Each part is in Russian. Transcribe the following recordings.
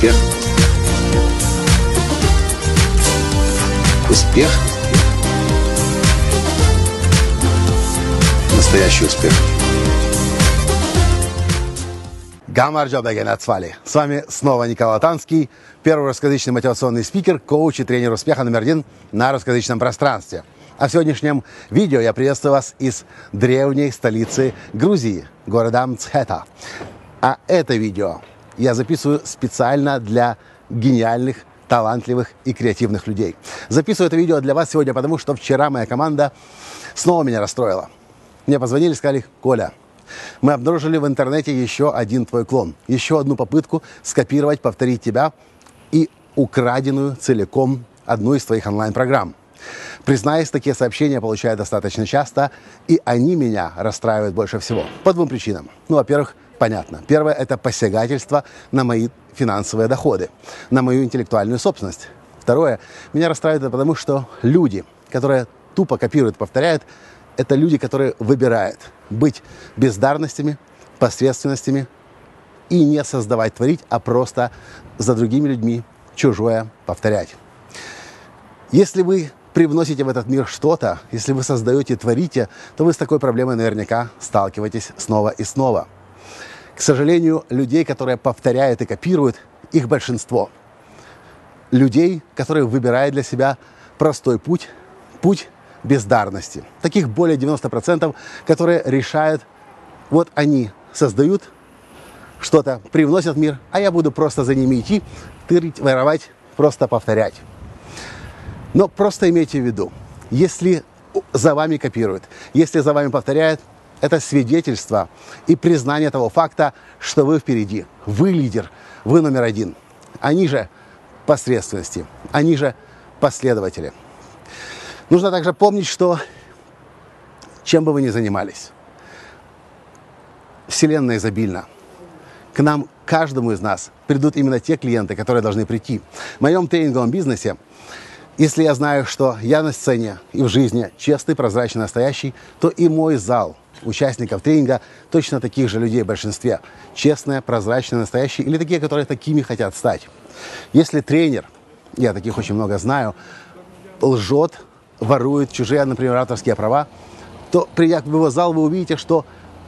Успех. Успех. Настоящий успех. Гамар Джабеген Ацвали. С вами снова Николай Танский, первый русскоязычный мотивационный спикер, коуч и тренер успеха номер один на русскоязычном пространстве. А в сегодняшнем видео я приветствую вас из древней столицы Грузии, города Мцхета. А это видео я записываю специально для гениальных, талантливых и креативных людей. Записываю это видео для вас сегодня, потому что вчера моя команда снова меня расстроила. Мне позвонили сказали, Коля, мы обнаружили в интернете еще один твой клон, еще одну попытку скопировать, повторить тебя и украденную целиком одну из твоих онлайн-программ. Признаюсь, такие сообщения получаю достаточно часто, и они меня расстраивают больше всего. По двум причинам. Ну, во-первых, понятно. Первое – это посягательство на мои финансовые доходы, на мою интеллектуальную собственность. Второе – меня расстраивает это потому, что люди, которые тупо копируют, повторяют, это люди, которые выбирают быть бездарностями, посредственностями и не создавать, творить, а просто за другими людьми чужое повторять. Если вы привносите в этот мир что-то, если вы создаете, творите, то вы с такой проблемой наверняка сталкиваетесь снова и снова. К сожалению, людей, которые повторяют и копируют, их большинство. Людей, которые выбирают для себя простой путь, путь бездарности. Таких более 90%, которые решают, вот они создают что-то, привносят в мир, а я буду просто за ними идти, тырить, воровать, просто повторять. Но просто имейте в виду, если за вами копируют, если за вами повторяют, это свидетельство и признание того факта, что вы впереди, вы лидер, вы номер один. Они же посредственности, они же последователи. Нужно также помнить, что чем бы вы ни занимались, Вселенная изобильна. К нам, каждому из нас, придут именно те клиенты, которые должны прийти. В моем тренинговом бизнесе, если я знаю, что я на сцене и в жизни честный, прозрачный, настоящий, то и мой зал участников тренинга точно таких же людей в большинстве. Честные, прозрачные, настоящие или такие, которые такими хотят стать. Если тренер, я таких очень много знаю, лжет, ворует чужие, например, авторские права, то, придя в его зал, вы увидите, что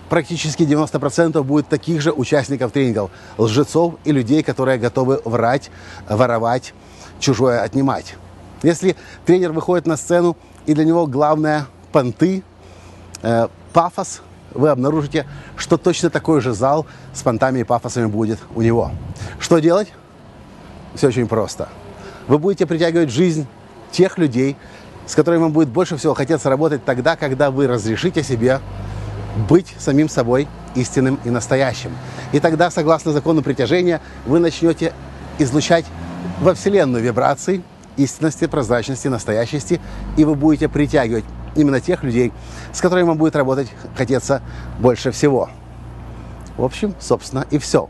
практически 90% будет таких же участников тренингов, лжецов и людей, которые готовы врать, воровать, чужое отнимать. Если тренер выходит на сцену, и для него главное понты, э, пафос, вы обнаружите, что точно такой же зал с понтами и пафосами будет у него. Что делать? Все очень просто. Вы будете притягивать жизнь тех людей, с которыми вам будет больше всего хотеться работать тогда, когда вы разрешите себе быть самим собой истинным и настоящим. И тогда, согласно закону притяжения, вы начнете излучать во Вселенную вибрации истинности, прозрачности, настоящести, и вы будете притягивать именно тех людей, с которыми вам будет работать хотеться больше всего. В общем, собственно, и все.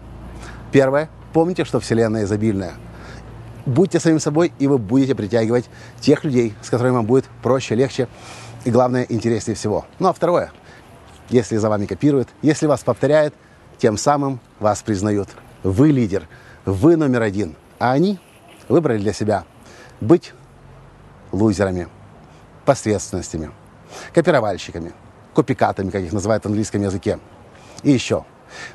Первое. Помните, что Вселенная изобильная – будьте самим собой, и вы будете притягивать тех людей, с которыми вам будет проще, легче и, главное, интереснее всего. Ну а второе, если за вами копируют, если вас повторяют, тем самым вас признают. Вы лидер, вы номер один, а они выбрали для себя быть лузерами, посредственностями, копировальщиками, копикатами, как их называют в английском языке. И еще,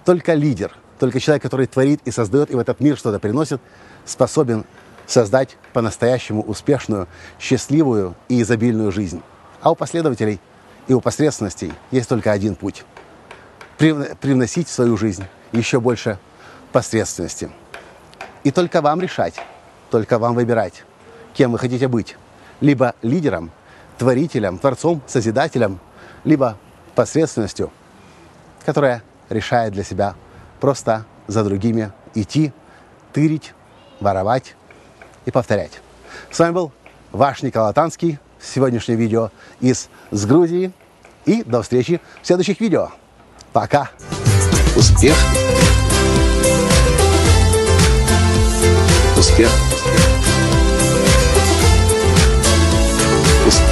только лидер, только человек, который творит и создает, и в этот мир что-то приносит, способен создать по-настоящему успешную, счастливую и изобильную жизнь. А у последователей и у посредственностей есть только один путь – привносить в свою жизнь еще больше посредственности. И только вам решать, только вам выбирать, кем вы хотите быть. Либо лидером, творителем, творцом, созидателем, либо посредственностью, которая решает для себя просто за другими идти, тырить, воровать и повторять. С вами был ваш Николай Танский. Сегодняшнее видео из с Грузии. И до встречи в следующих видео. Пока. Успех. Успех.